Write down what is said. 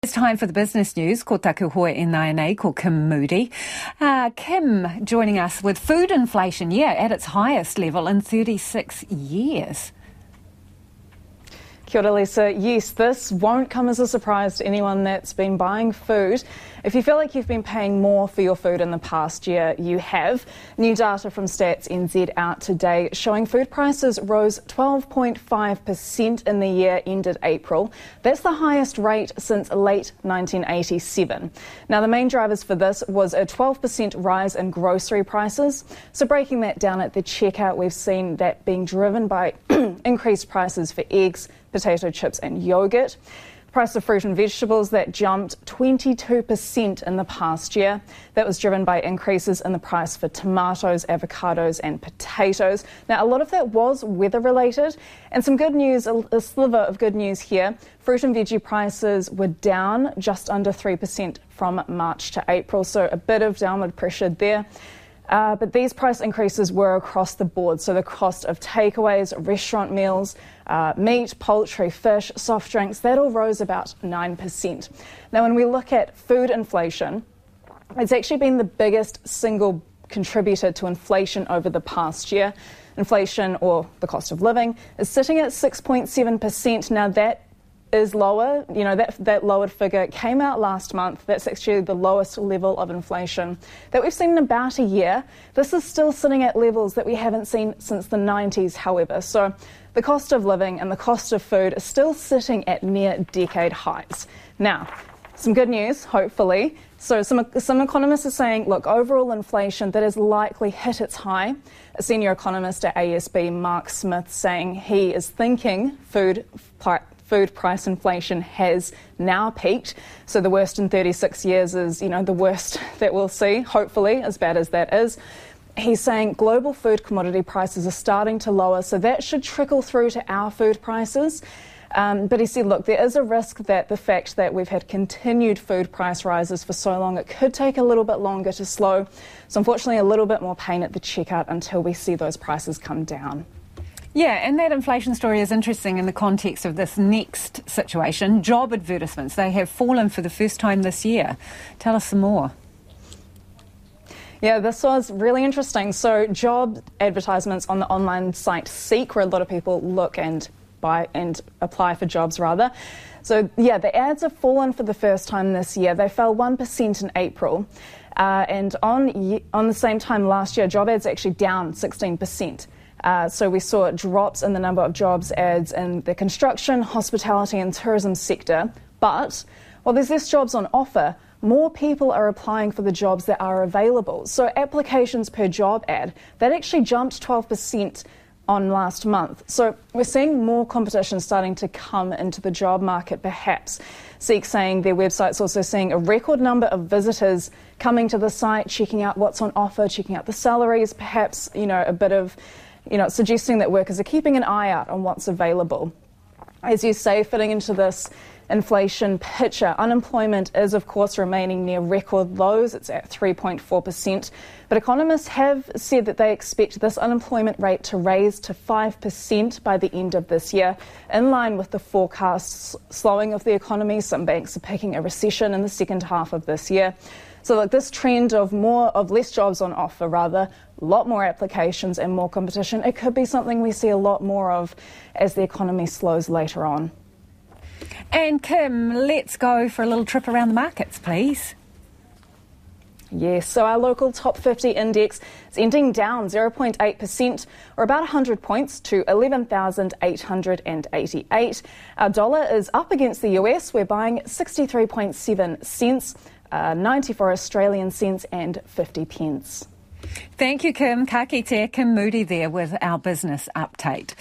It's time for the business news. Ko taku hoa e nai ko Kim Moody. Uh, Kim joining us with food inflation, yeah, at its highest level in 36 years. Kia ora, Lisa. Yes, this won't come as a surprise to anyone that's been buying food. If you feel like you've been paying more for your food in the past year, you have. New data from Stats NZ out today showing food prices rose 12.5% in the year ended April. That's the highest rate since late 1987. Now, the main drivers for this was a 12% rise in grocery prices. So, breaking that down at the checkout, we've seen that being driven by increased prices for eggs potato chips and yogurt. Price of fruit and vegetables that jumped 22% in the past year. That was driven by increases in the price for tomatoes, avocados, and potatoes. Now, a lot of that was weather related, and some good news, a, sliver of good news here. Fruit and veggie prices were down just under 3% from March to April, so a bit of downward pressure there. Uh, but these price increases were across the board. So the cost of takeaways, restaurant meals, uh, meat, poultry, fish, soft drinks, that all rose about 9%. Now, when we look at food inflation, it's actually been the biggest single contributor to inflation over the past year. Inflation, or the cost of living, is sitting at 6.7%. Now, that is lower. You know, that, that lowered figure came out last month. That's actually the lowest level of inflation that we've seen in about a year. This is still sitting at levels that we haven't seen since the 90s, however. So the cost of living and the cost of food is still sitting at near decade highs. Now, some good news, hopefully. So, some, some economists are saying, look, overall inflation that has likely hit its high. A senior economist at ASB, Mark Smith, saying he is thinking food food price inflation has now peaked. So the worst in 36 years is, you know, the worst that we'll see, hopefully, as bad as that is. He's saying global food commodity prices are starting to lower, so that should trickle through to our food prices. Um, but he said, look, there is a risk that the fact that we've had continued food price rises for so long, it could take a little bit longer to slow. So, unfortunately, a little bit more pain at the checkout until we see those prices come down. Yeah, and that inflation story is interesting in the context of this next situation. Job advertisements, they have fallen for the first time this year. Tell us some more. Yeah, this was really interesting. So, job advertisements on the online site Seek, where a lot of people look and buy and apply for jobs, rather. So, yeah, the ads have fallen for the first time this year. They fell 1% in April. Uh, and on, on the same time last year, job ads actually down 16%. Uh, so we saw drops in the number of jobs ads in the construction, hospitality, and tourism sector. But while there's less jobs on offer, more people are applying for the jobs that are available. So applications per job ad that actually jumped 12% on last month. So we're seeing more competition starting to come into the job market, perhaps. Seek saying their website's also seeing a record number of visitors coming to the site, checking out what's on offer, checking out the salaries, perhaps, you know, a bit of you know, suggesting that workers are keeping an eye out on what's available. As you say, fitting into this inflation picture, unemployment is, of course, remaining near record lows. It's at 3.4%. But economists have said that they expect this unemployment rate to raise to 5% by the end of this year, in line with the forecast slowing of the economy. Some banks are picking a recession in the second half of this year. So, like this trend of more of less jobs on offer, rather, a lot more applications and more competition, it could be something we see a lot more of as the economy slows later on. And Kim, let's go for a little trip around the markets, please. Yes, so our local top 50 index is ending down 0.8% or about 100 points to 11,888. Our dollar is up against the US. We're buying 63.7 cents uh, 94 Australian cents and 50 pence. Thank you, Kim. Ka kite, Kim Moody there with our business update.